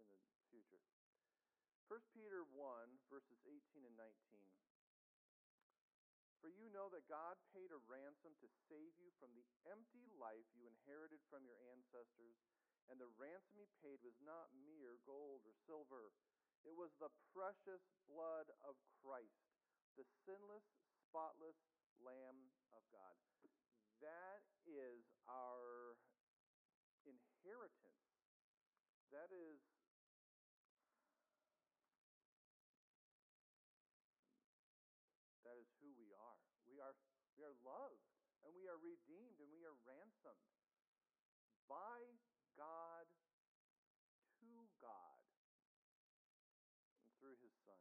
in the future. 1 Peter 1, verses 18 and 19. For you know that God paid a ransom to save you from the empty life you inherited from your ancestors, and the ransom he paid was not mere gold or silver. It was the precious blood of Christ, the sinless, spotless Lamb of God. That is our inheritance. That is That is who we are. We are, we are loved, and we are redeemed, and we are ransomed by God to God and through his Son.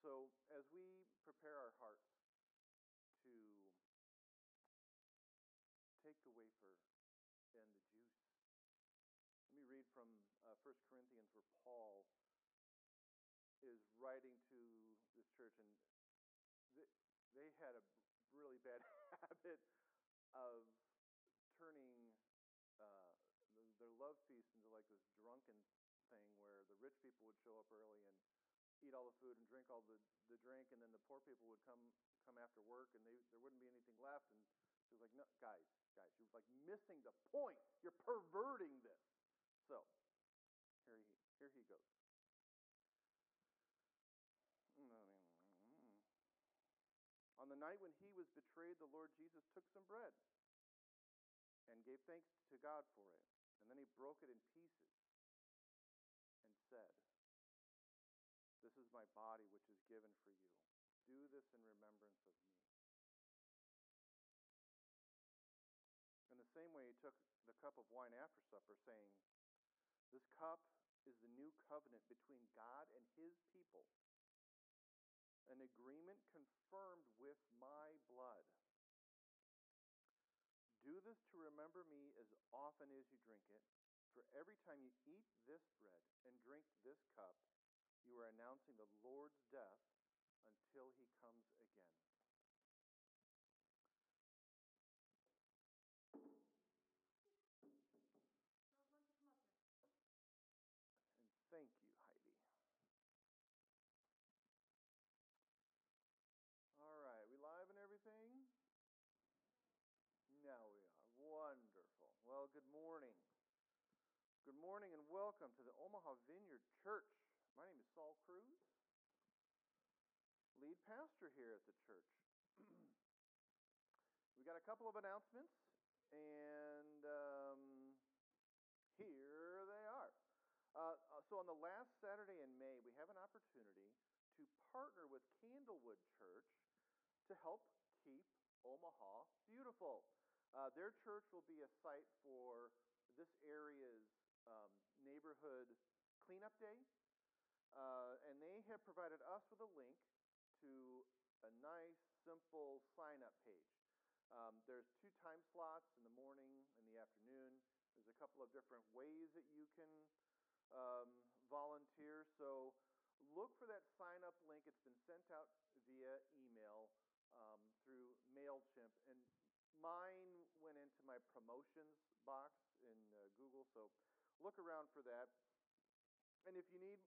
So, as we prepare our hearts to take the wafer and the juice, let me read from uh, 1 Corinthians where Paul is writing to this church, and they, had a bad habit of turning uh, their love feast into like this drunken thing where the rich people would show up early and eat all the food and drink all the, the drink, and then the poor people would come come after work, and they, there wouldn't be anything left. And she was like, "No, guys, guys, you're like missing the point. You're perverting this." So here he here he goes. On the night when he was betrayed, the Lord Jesus took some bread and gave thanks to God for it. And then he broke it in pieces and said, This is my body, which is given for you. Do this in remembrance of me. In the same way, he took the cup of wine after supper, saying, This cup is the new covenant between God and his people an agreement confirmed with my blood. Do this to remember me as often as you drink it. For every time you eat this bread and drink this cup, you are announcing the Lord's death until he comes again. And thank you, Heidi. All right, we live and everything? Now we are. Wonderful. Well, good morning. Good morning and welcome to the Omaha Vineyard Church. My name is Saul Cruz, lead pastor here at the church. we got a couple of announcements, and um, here they are. Uh, uh so, on the last Saturday in May, we have an opportunity to partner with Candlewood Church to help keep Omaha beautiful. Uh, their church will be a site for this area's um, neighborhood cleanup day. Uh, and they have provided us with a link to a nice, simple sign up page. Um, there's two time slots in the morning and the afternoon. There's a couple of different ways that you can um, volunteer. So look for that sign up link. It's been sent out via email um, through MailChimp. And mine went into my promotions box in uh, Google, so look around for that. And if you need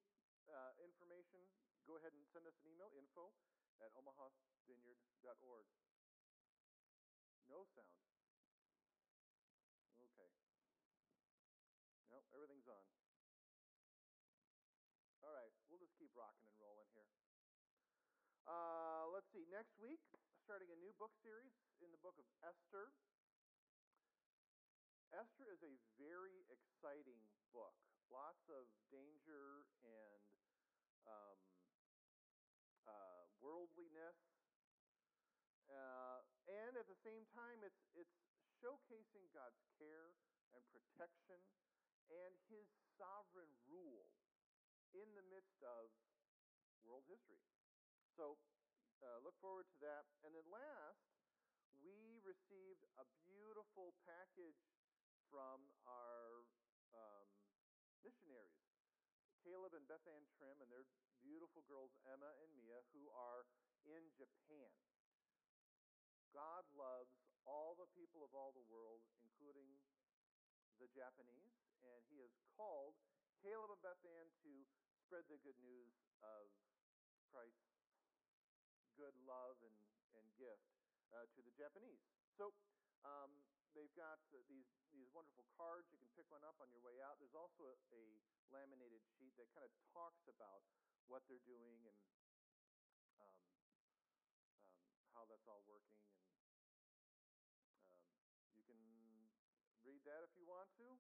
uh, information, go ahead and send us an email info at omahavineyard.org. No sound. Okay. No, everything's on. All right, we'll just keep rocking and rolling here. Uh, let's see, next week, starting a new book series in the book of Esther. Esther is a very exciting book. Lots of danger and um, uh, worldliness. Uh, and at the same time, it's, it's showcasing God's care and protection and his sovereign rule in the midst of world history. So uh, look forward to that. And then last, we received a beautiful package from our um, missionaries, Caleb and Beth Ann Trim, and their beautiful girls, Emma and Mia, who are in Japan. God loves all the people of all the world, including the Japanese, and he has called Caleb and Beth Ann to spread the good news of Christ's good love and, and gift uh, to the Japanese. So um, they've got uh, these, these wonderful cards. You can pick one up on your way out. There's also a, a laminated sheet that kind of talks about what they're doing and um, um, how that's all working. And um, you can read that if you want to.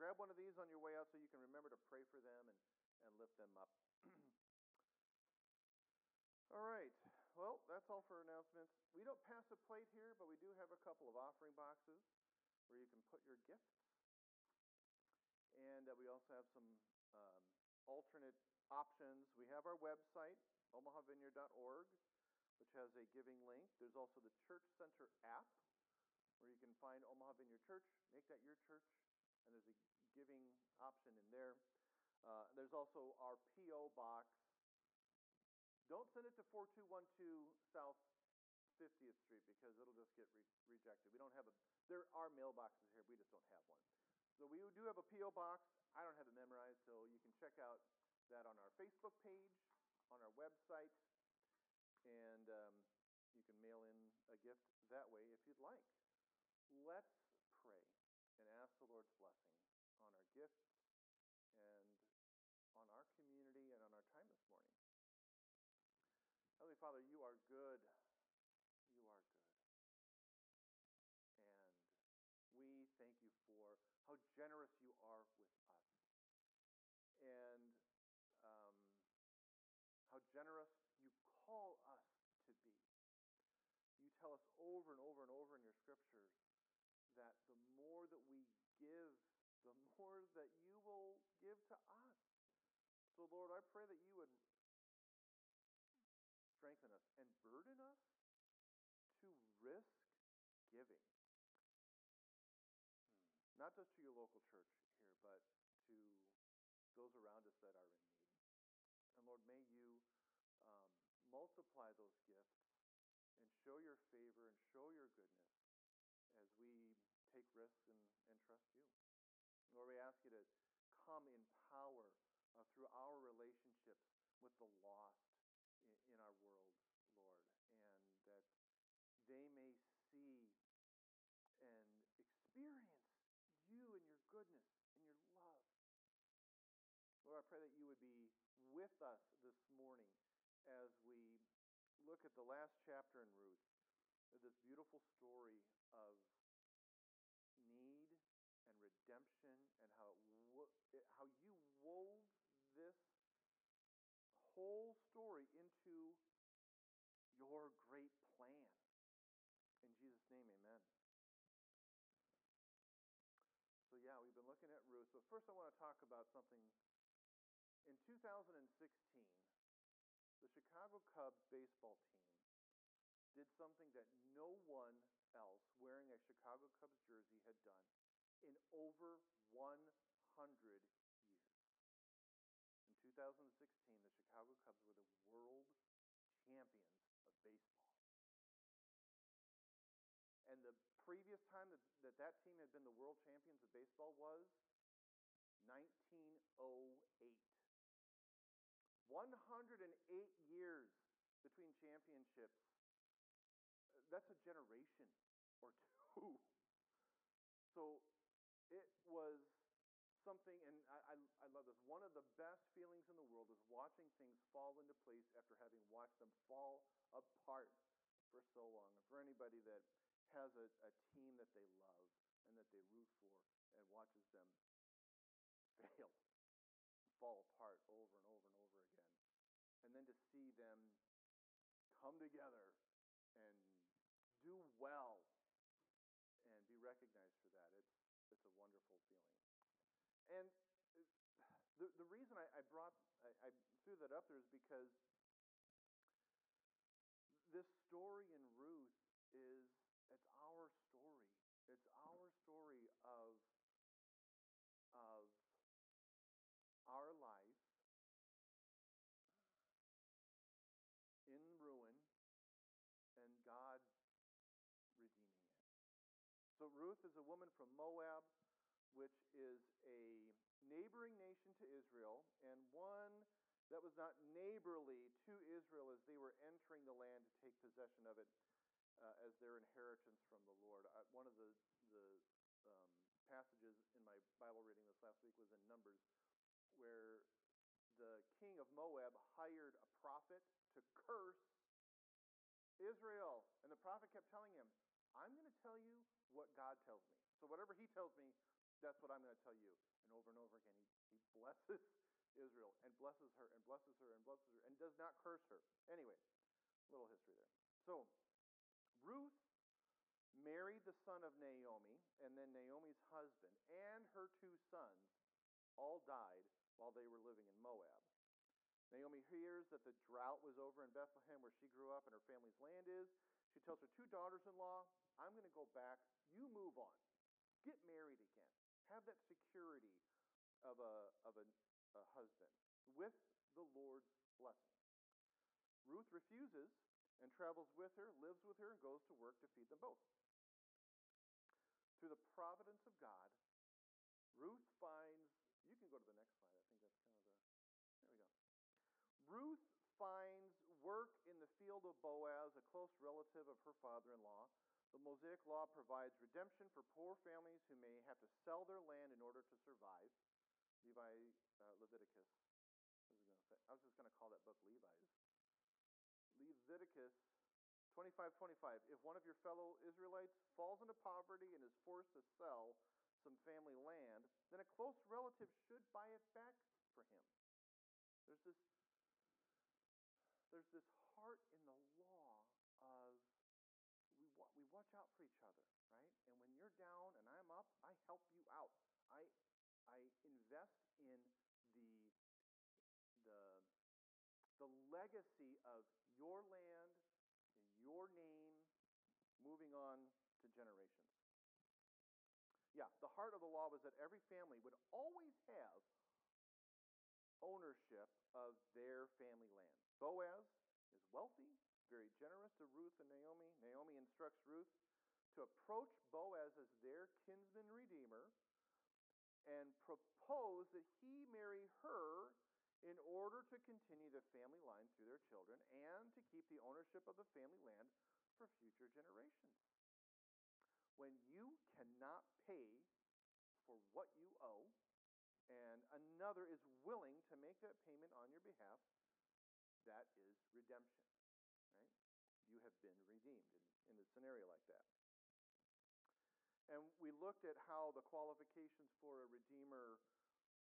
Grab one of these on your way out so you can remember to pray for them and, and lift them up. all right. Well, that's all for announcements. We don't pass a plate here, but we do have a couple of offering boxes where you can put your gifts. And uh, we also have some um, alternate options. We have our website, omahavineyard.org, which has a giving link. There's also the Church Center app, where you can find Omaha Vineyard Church, make that your church, and there's a giving option in there. Uh, there's also our P.O. box. Don't send it to 4212 South 50th Street because it'll just get re- rejected. We don't have a, there are mailboxes here, we just don't have one. So we do have a P.O. box. I don't have it memorized, so you can check out that on our Facebook page, on our website, and um, you can mail in a gift that way if you'd like. Let's pray and ask the Lord's blessing on our gifts and on our community and on our time this morning. Heavenly Father, you are good. You are good. And we thank you for how generous you are with us. And um, how generous you call us to be. You tell us over and over and over in your scriptures that the more that we give, the more that you will give to us. So, Lord, I pray that you would strengthen us and burden us to risk giving. Hmm. Not just to your local church here, but to those around us that are in need. And Lord, may you um, multiply those gifts and show your favor and show your goodness as we take risks and, and trust you. Lord, we ask you to come in power uh, through our relationships with the lost in, in our world, Lord, and that they may see and experience you and your goodness and your love. Lord, I pray that you would be with us this morning as we look at the last chapter in Ruth, this beautiful story of need and redemption and how, it, how you wove this whole story into your great plan. In Jesus' name, amen. So, yeah, we've been looking at Ruth, but first I want to talk about something in 2016, the Chicago Cubs baseball team did something that no one else wearing a Chicago Cubs jersey had done in over 100 years. In 2016, the Chicago Cubs were the world champions of baseball. And the previous time that that, that team had been the world champions of baseball was 1908. 108 years between championships. That's a generation or two. So it was something, and I, I, I, love this. One of the best feelings in the world is watching things fall into place after having watched them fall apart for so long. And for anybody that has a, a team that they love and that they root for and watches them fail fall apart over again. And then to see them come together and do well and be recognized for that, it's, it's a wonderful feeling. And uh, the, the reason I, I brought, I, I threw that up there is because this story in Ruth is, it's our story. It's our story of, of our life in ruin and God redeeming it. So Ruth is a woman from Moab which is a neighboring nation to Israel, and one that was not neighborly to Israel as they were entering the land to take possession of it uh, as their inheritance from the Lord. I, one of the, the um, passages in my Bible reading this last week was in Numbers, where the king of Moab hired a prophet to curse Israel. And the prophet kept telling him, I'm going to tell you what God tells me. So whatever he tells me, that's what I'm going to tell you. And over and over again, he, he blesses Israel and blesses her and blesses her and blesses her and does not curse her. Anyway, little history there. So, Ruth married the son of Naomi, and then Naomi's husband and her two sons all died while they were living in Moab. Naomi hears that the drought was over in Bethlehem where she grew up and her family's land is. She tells her two daughters in law, I'm going to go back. You move on. Get married again. Have that security of a, of a, a husband with the Lord's blessing. Ruth refuses and travels with her, lives with her, and goes to work to feed them both. Through the providence of God, Ruth finds, you can go to the next slide. I think that's kind of the, there we go. Ruth field of Boaz, a close relative of her father in law. The Mosaic Law provides redemption for poor families who may have to sell their land in order to survive. Levi, uh, Leviticus. I was, say, I was just going to call that book Levi's. Leviticus 25:25. If one of your fellow Israelites falls into poverty and is forced to sell some family land, then a close relative should buy it back for him. There's this there's this heart in the law of we, we watch out for each other, right? And when you're down and I'm up, I help you out. I, I invest in the, the, the legacy of your land, your name, moving on to generations. Yeah, the heart of the law was that every family would always have ownership of their family land. Boaz is wealthy, very generous to Ruth and Naomi. Naomi instructs Ruth to approach Boaz as their kinsman redeemer and propose that he marry her in order to continue the family line through their children and to keep the ownership of the family land for future generations. When you cannot pay for what you owe, and another is willing to make that payment on your behalf, that is redemption. Right? You have been redeemed in, in a scenario like that. And we looked at how the qualifications for a redeemer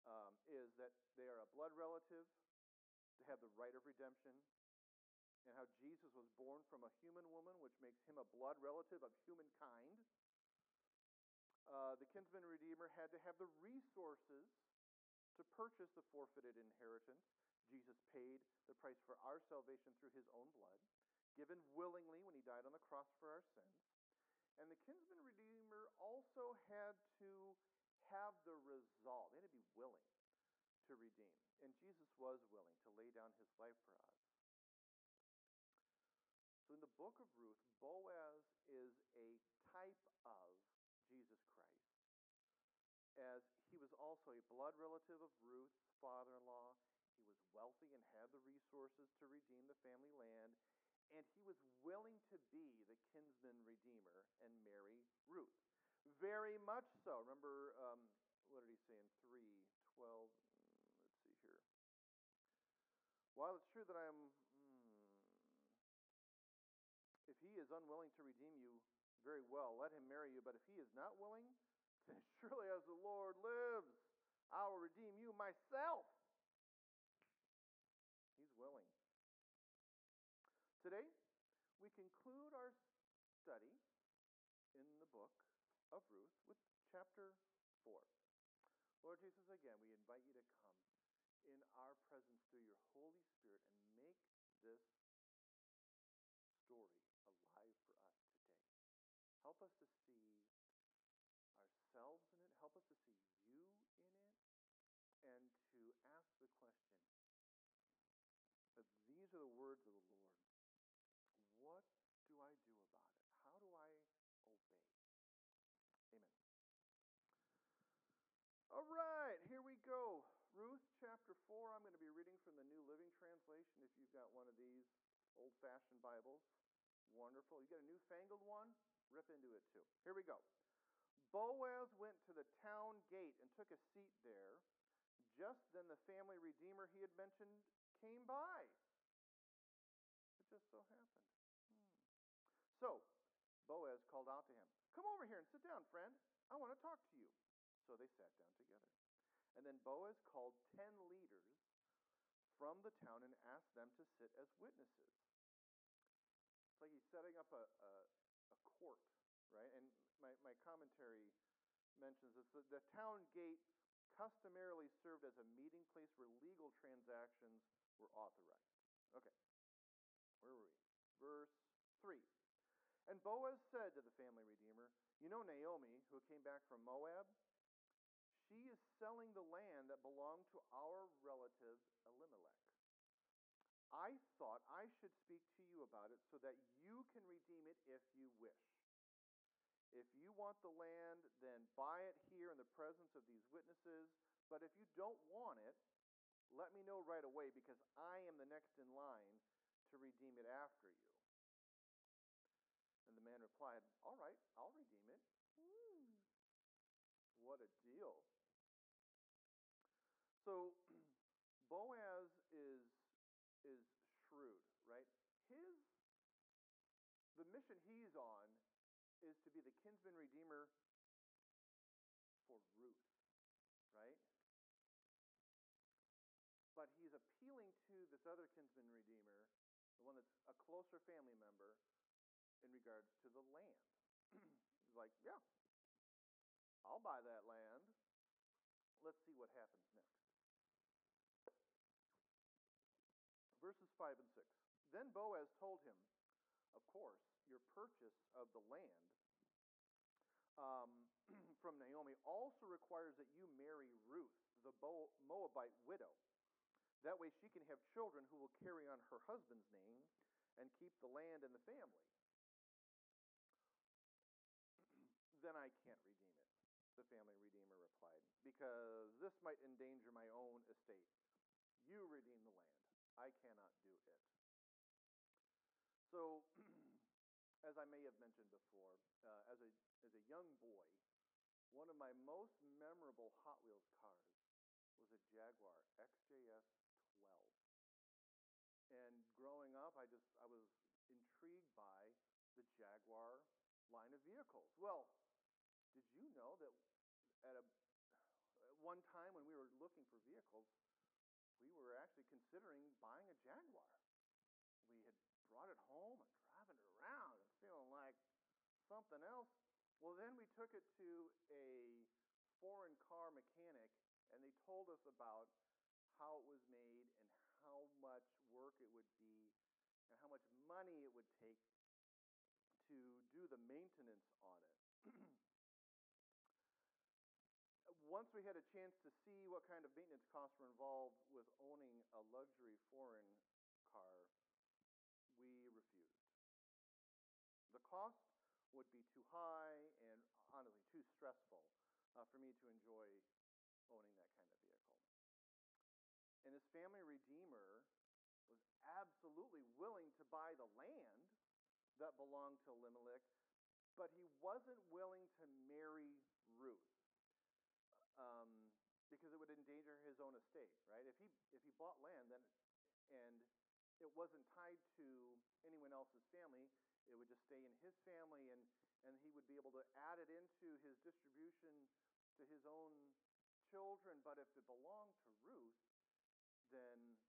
um, is that they are a blood relative, to have the right of redemption, and how Jesus was born from a human woman, which makes him a blood relative of humankind. Uh, the kinsman redeemer had to have the resources to purchase the forfeited inheritance. Jesus paid the price for our salvation through his own blood, given willingly when he died on the cross for our sins. And the kinsman redeemer also had to have the resolve, they had to be willing to redeem. And Jesus was willing to lay down his life for us. So in the book of Ruth, Boaz is a type of Jesus Christ as he was also a blood relative of Ruth's father in law. He was wealthy and had the resources to redeem the family land, and he was willing to be the kinsman redeemer and marry Ruth. Very much so. Remember, um, what did he say in 3 12? Mm, let's see here. While it's true that I am, mm, if he is unwilling to redeem you, very well, let him marry you. But if he is not willing, then Surely as the Lord lives, I will redeem you myself. He's willing. Today, we conclude our study in the book of Ruth with chapter 4. Lord Jesus, again, we invite you to come in our presence through your Holy Spirit and make this story alive for us today. Help us to see ourselves in it. Help us to see you in it and to ask the question if these are the words of the Lord, what do I do about it? How do I obey? Amen. 4, I'm going to be reading from the New Living Translation. If you've got one of these old fashioned Bibles, wonderful. You got a newfangled one? Rip into it too. Here we go. Boaz went to the town gate and took a seat there. Just then, the family redeemer he had mentioned came by. It just so happened. Hmm. So, Boaz called out to him, Come over here and sit down, friend. I want to talk to you. So they sat down together. And then Boaz called ten leaders from the town and asked them to sit as witnesses. It's like he's setting up a, a, a court, right? And my, my commentary mentions this. The, the town gate customarily served as a meeting place where legal transactions were authorized. Okay, where were we? Verse 3. And Boaz said to the family redeemer, You know Naomi, who came back from Moab? She is selling the land that belonged to our relative Elimelech. I thought I should speak to you about it so that you can redeem it if you wish. If you want the land, then buy it here in the presence of these witnesses. But if you don't want it, let me know right away because I am the next in line to redeem it after you. And the man replied, All right, I'll redeem it. Ooh, what a. So Boaz is, is shrewd, right? His the mission he's on is to be the kinsman redeemer for Ruth, right? But he's appealing to this other kinsman redeemer, the one that's a closer family member, in regards to the land. he's like, yeah, I'll buy that land. Let's see what happens next. Verses 5 and 6. Then Boaz told him, Of course, your purchase of the land um, from Naomi also requires that you marry Ruth, the Moabite widow. That way she can have children who will carry on her husband's name and keep the land and the family. then I can't redeem it, the family redeemer replied, because this might endanger my own estate. You redeem the land. I cannot do it. So as I may have mentioned before, uh, as, a, as a young boy, one of my most memorable Hot Wheels cars was a Jaguar XJS 12. And growing up, I just I was intrigued by the Jaguar line of vehicles. Well, did you know that at a at one time when we were looking for vehicles, we were actually considering buying a Jaguar. We had brought it home and driving it around and feeling like something else. Well, then we took it to a foreign car mechanic, and they told us about how it was made and how much work it would be and how much money it would take to do the maintenance on it. Once we had a chance to see what kind of maintenance costs were involved with owning a luxury foreign car, we refused. The cost would be too high and honestly too stressful uh, for me to enjoy owning that kind of vehicle. And his family redeemer was absolutely willing to buy the land that belonged to Elimelech, but he wasn't willing to marry Ruth um, because it would endanger his own estate, right? If he if he bought land, then and it wasn't tied to anyone else's family. It would just stay in his family, and, and he would be able to add it into his distribution to his own children. But if it belonged to Ruth, then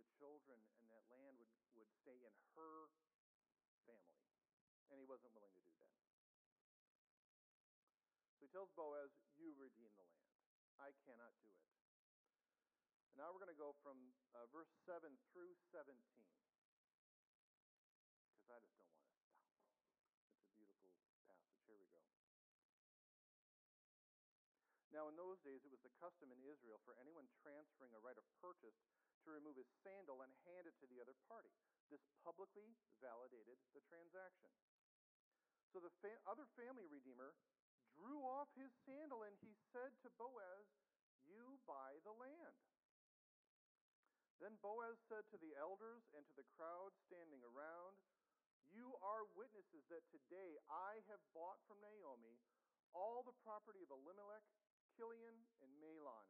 the children and that land would, would stay in her family. And he wasn't willing to do that. So he tells Boaz, You redeem the land. I cannot do it. And now we're going to go from uh, verse 7 through 17. Because I just don't want to stop. It's a beautiful passage. Here we go. Now, in those days, it was the custom in Israel for anyone transferring a right of purchase to remove his sandal and hand it to the other party. This publicly validated the transaction. So the fa- other family redeemer drew off his sandal and he said to Boaz, You buy the land. Then Boaz said to the elders and to the crowd standing around, You are witnesses that today I have bought from Naomi all the property of Elimelech, Kilion, and Mahlon.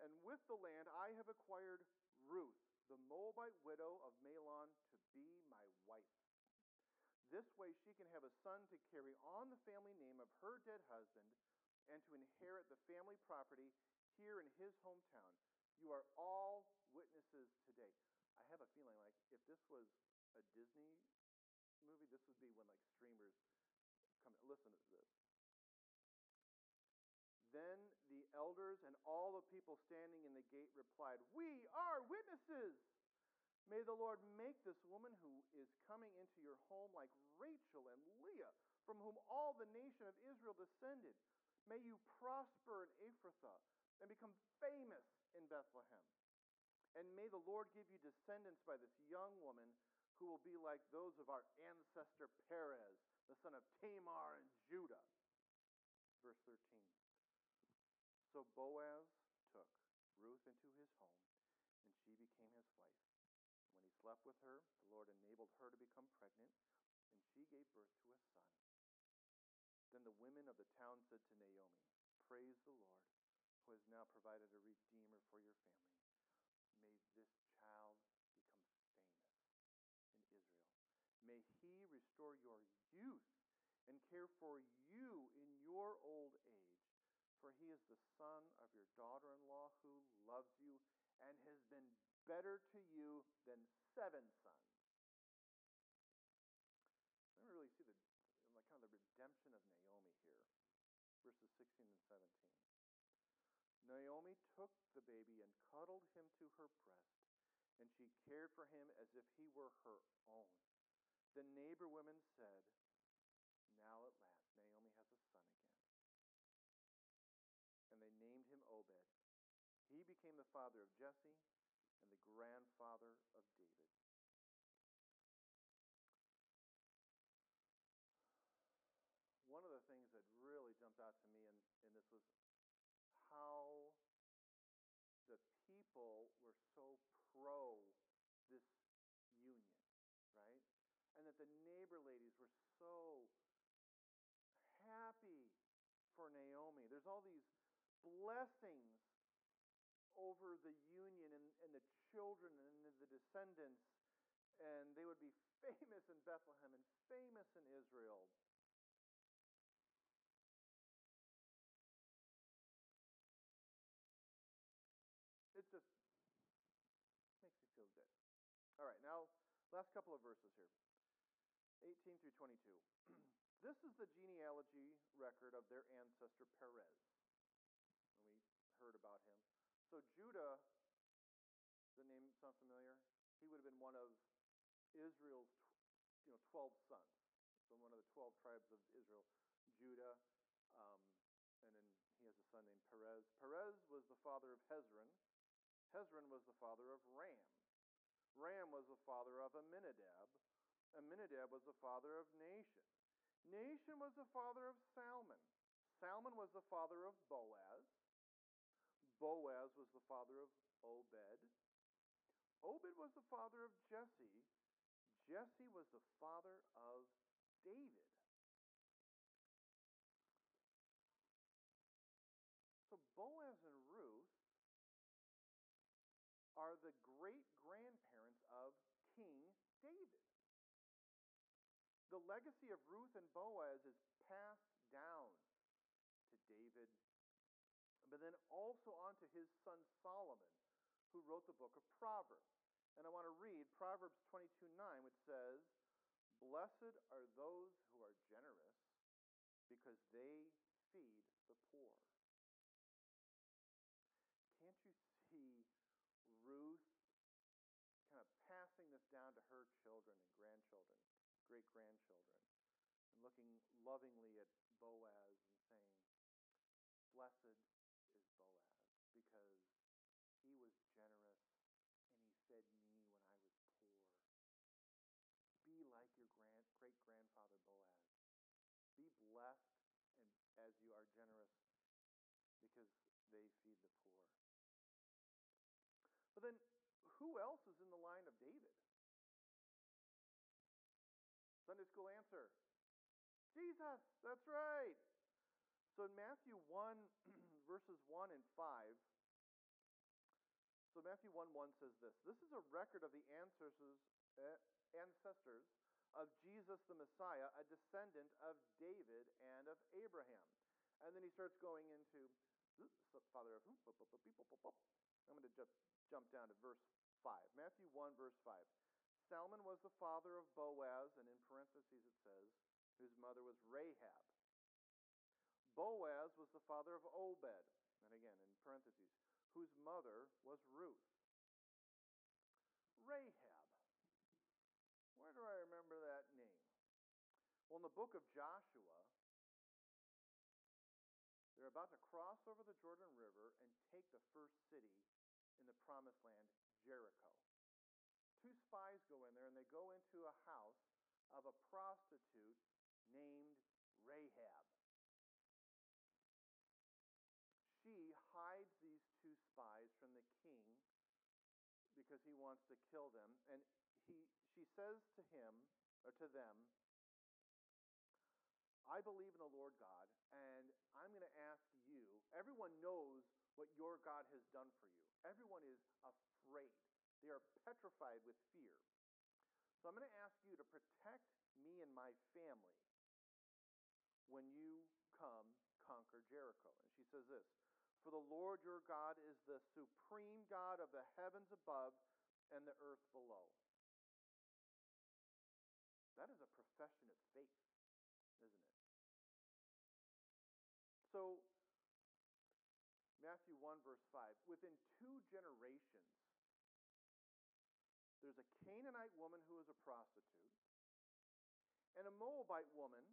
And with the land I have acquired Ruth, the Moabite widow of Mahlon, to be my wife. This way she can have a son to carry on the family name of her dead husband and to inherit the family property here in his hometown. You are all witnesses today. I have a feeling like if this was a Disney movie, this would be when like streamers come. Listen to this. Then the elders and all the people standing in the gate replied, We are witnesses. May the Lord make this woman who is coming into your home like Rachel and Leah, from whom all the nation of Israel descended. May you prosper in Ephrathah and become famous in Bethlehem. And may the Lord give you descendants by this young woman who will be like those of our ancestor Perez, the son of Tamar and Judah. Verse 13. So Boaz took Ruth into his home, and she became his wife. When he with her, the Lord enabled her to become pregnant, and she gave birth to a son. Then the women of the town said to Naomi, Praise the Lord, who has now provided a redeemer for your family. May this child become famous in Israel. May he restore your youth and care for you in your old age. For he is the son of your daughter in law who loves you and has been better to you than seven sons. Me really see the kind of the redemption of Naomi here. Verses 16 and 17. Naomi took the baby and cuddled him to her breast, and she cared for him as if he were her own. The neighbor women said, Now at last, Naomi has a son again. And they named him Obed. He became the father of Jesse and the grandfather of David. One of the things that really jumped out to me in, in this was how the people were so pro this union, right? And that the neighbor ladies were so happy for Naomi. There's all these blessings over the union and, and the children and the descendants, and they would be famous in Bethlehem and famous in Israel. It just makes me feel good. All right, now, last couple of verses here 18 through 22. this is the genealogy record of their ancestor Perez. And we heard about him. So, Judah, the name sound familiar? He would have been one of Israel's you know, 12 sons. So, one of the 12 tribes of Israel, Judah. Um, and then he has a son named Perez. Perez was the father of Hezron. Hezron was the father of Ram. Ram was the father of Amminadab. Amminadab was the father of Nahshon. Nahshon was the father of Salmon. Salmon was the father of Boaz. Boaz was the father of Obed. Obed was the father of Jesse. Jesse was the father of David. So Boaz and Ruth are the great grandparents of King David. The legacy of Ruth and Boaz is passed down but then also on to his son Solomon, who wrote the book of Proverbs. And I want to read Proverbs 22 9, which says, Blessed are those who are generous, because they feed the poor. Can't you see Ruth kind of passing this down to her children and grandchildren, great grandchildren, and looking lovingly at Boaz and saying, Blessed is Boaz, because he was generous and he fed me when I was poor. Be like your grand, great grandfather Boaz. Be blessed and as you are generous because they feed the poor. But then, who else is in the line of David? Sunday school answer Jesus, that's right. So in Matthew 1, verses 1 and 5, so Matthew 1 1 says this This is a record of the ancestors, uh, ancestors of Jesus the Messiah, a descendant of David and of Abraham. And then he starts going into father of I'm going to just jump down to verse 5. Matthew 1, verse 5. Salmon was the father of Boaz, and in parentheses it says, whose mother was Rahab. Boaz was the father of Obed, and again in parentheses, whose mother was Ruth. Rahab. Where do I remember that name? Well, in the book of Joshua, they're about to cross over the Jordan River and take the first city in the promised land, Jericho two spies go in there and they go into a house of a prostitute named Rahab. She hides these two spies from the king because he wants to kill them. And he, she says to him, or to them, I believe in the Lord God, and I'm going to ask you. Everyone knows what your God has done for you. Everyone is afraid. They are petrified with fear. So I'm going to ask you to protect me and my family when you come conquer Jericho. And she says this For the Lord your God is the supreme God of the heavens above and the earth below. That is a profession of faith, So, Matthew 1, verse 5 within two generations, there's a Canaanite woman who is a prostitute and a Moabite woman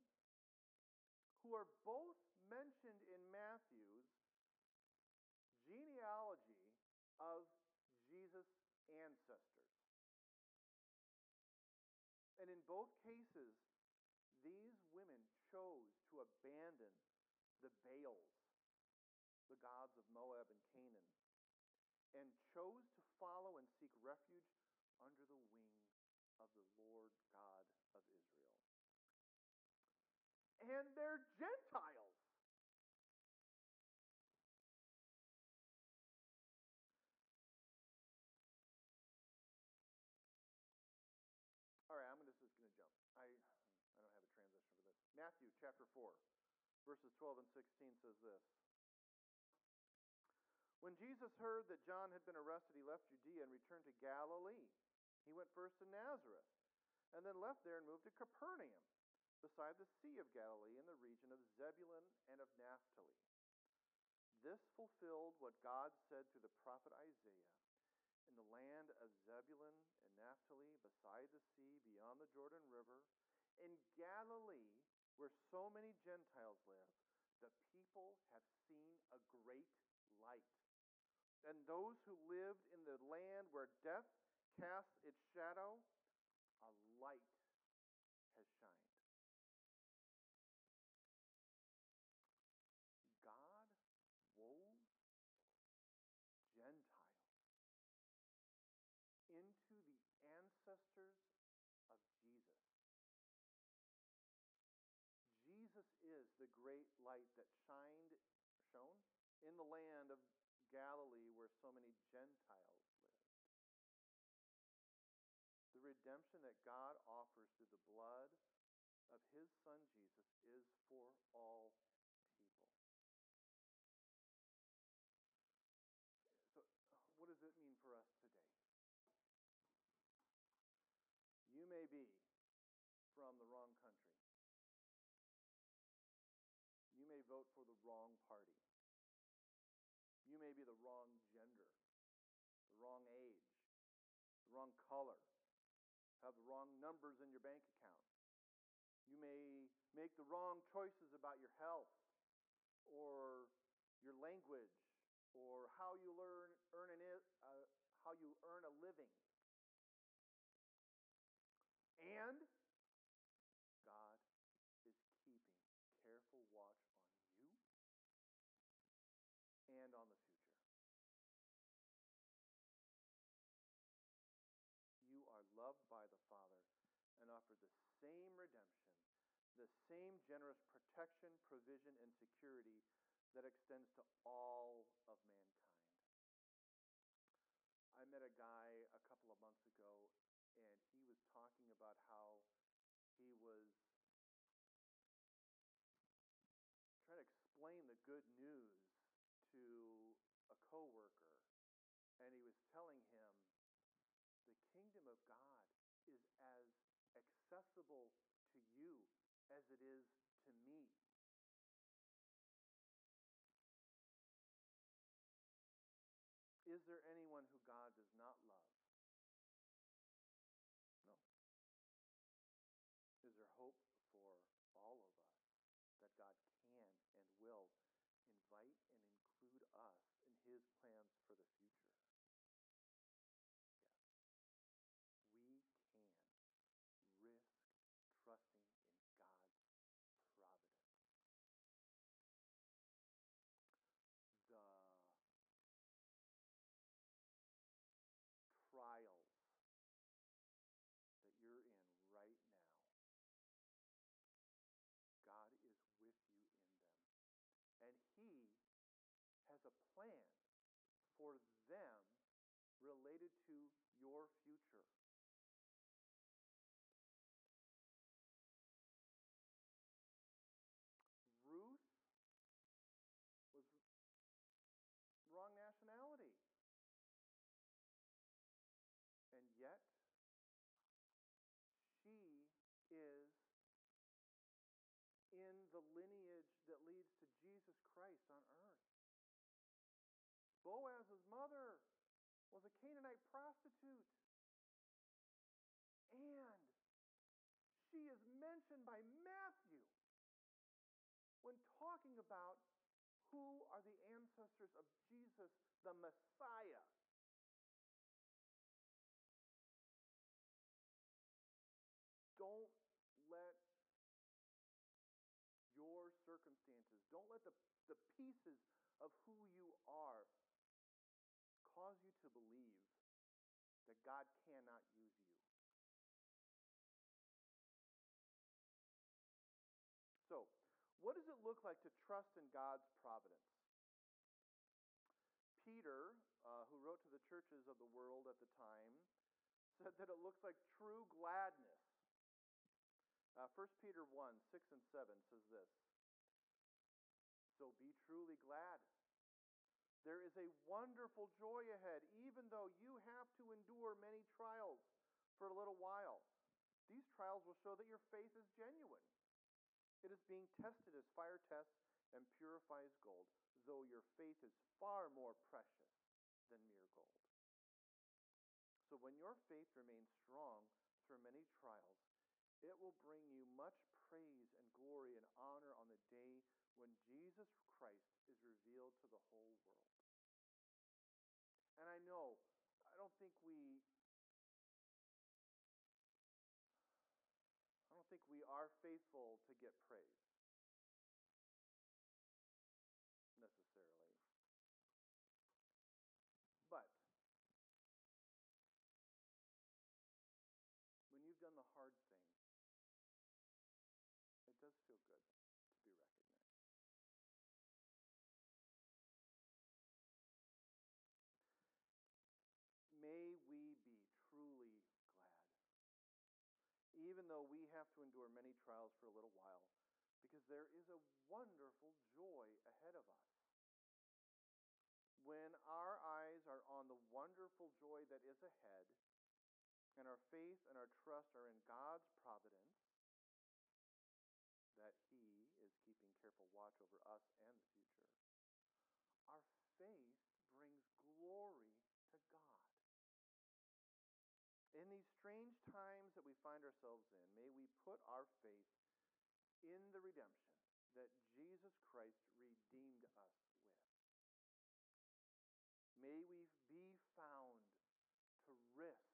who are both mentioned in Matthew's genealogy of Jesus' ancestors. And in both cases, these women chose to abandon the Baals, the gods of Moab and Canaan, and chose to follow and seek refuge under the wing of the Lord God of Israel. And they're Gentiles. All right, I'm just going to jump. I, I don't have a transition for this. Matthew chapter 4, verses 12 and 16 says this. When Jesus heard that John had been arrested, he left Judea and returned to Galilee. He went first to Nazareth, and then left there and moved to Capernaum, beside the Sea of Galilee in the region of Zebulun and of Naphtali. This fulfilled what God said through the prophet Isaiah. In the land of Zebulun and Naphtali, beside the sea, beyond the Jordan River, in Galilee, where so many Gentiles live, the people have seen a great light. And those who lived in the land where death casts its shadow, a light has shined. God wove Gentiles into the ancestors of Jesus. Jesus is the great light that shined, shone in the land of Galilee where so many Gentiles lived. the redemption that God offers through the blood of his son Jesus is for all people. So, what does it mean for us today? You may be wrong party. You may be the wrong gender, the wrong age, the wrong color, have the wrong numbers in your bank account. You may make the wrong choices about your health or your language or how you learn earn an, uh, how you earn a living. And God is keeping careful watch on you and on the future. Same redemption, the same generous protection, provision, and security that extends to all of mankind. I met a guy a couple of months ago, and he was talking about how he was trying to explain the good news to a coworker, and he was telling him the kingdom of God is as accessible to you as it is to me. Is there anyone who God does not love? No. Is there hope for all of us that God can and will invite and include us in his plans for the future? Yes. We can risk trusting in God's providence. The trials that you're in right now, God is with you in them. And He has a plan for them related to your future. Ruth was wrong nationality. And yet, she is in the lineage that leads to Jesus Christ on earth. Boaz's mother was a Canaanite prostitute. And she is mentioned by Matthew when talking about who are the ancestors of Jesus, the Messiah. Don't let your circumstances, don't let the, the pieces of who you are cause you to believe that God cannot use you. So, what does it look like to trust in God's providence? Peter, uh, who wrote to the churches of the world at the time, said that it looks like true gladness uh, 1 Peter 1 6 and 7 says this So be truly glad. There is a wonderful joy ahead, even though you have to endure many trials for a little while. These trials will show that your faith is genuine. It is being tested as fire tests and purifies gold, though your faith is far more precious than mere gold. So when your faith remains strong through many trials, it will bring you much praise and glory and honor on the day when Jesus Christ is revealed to the whole world. And I know, I don't think we. I don't think we are faithful to get praise necessarily. But when you've done the hard thing, it does feel good to be recognized. May we be truly glad, even though we have to endure many trials for a little while, because there is a wonderful joy ahead of us. When our eyes are on the wonderful joy that is ahead, and our faith and our trust are in God's providence, that He is keeping careful watch over us and the future, our faith brings glory to God. In these strange times that we find ourselves in, may we put our faith in the redemption that Jesus Christ redeemed us with. May we be found to risk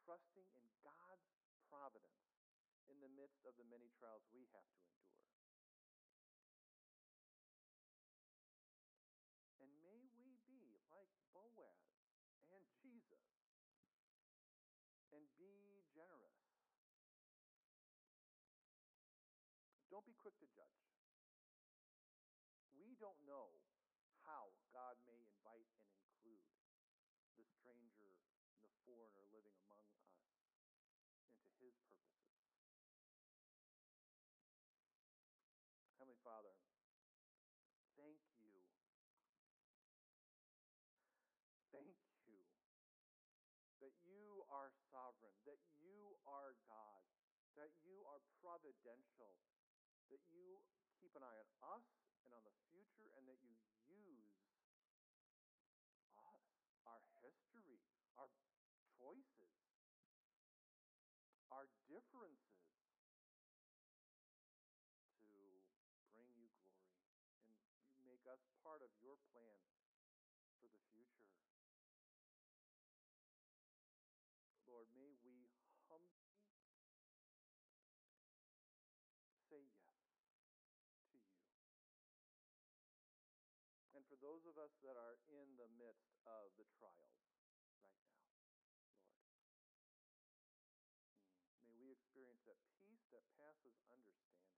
trusting in God's providence in the midst of the many trials we have to endure. And may we be like Boaz and Jesus and be generous don't be quick to judge. We don't know how God may invite and include the stranger and the foreigner living among us into his purposes. Heavenly Father, thank you. Thank you that you are sovereign, that you are God, that you are providential, that you keep an eye on us and on the future, and that you use us, our history, our choices, our differences to bring you glory and make us part of your plan those of us that are in the midst of the trials right now, Lord, hmm, may we experience that peace that passes understanding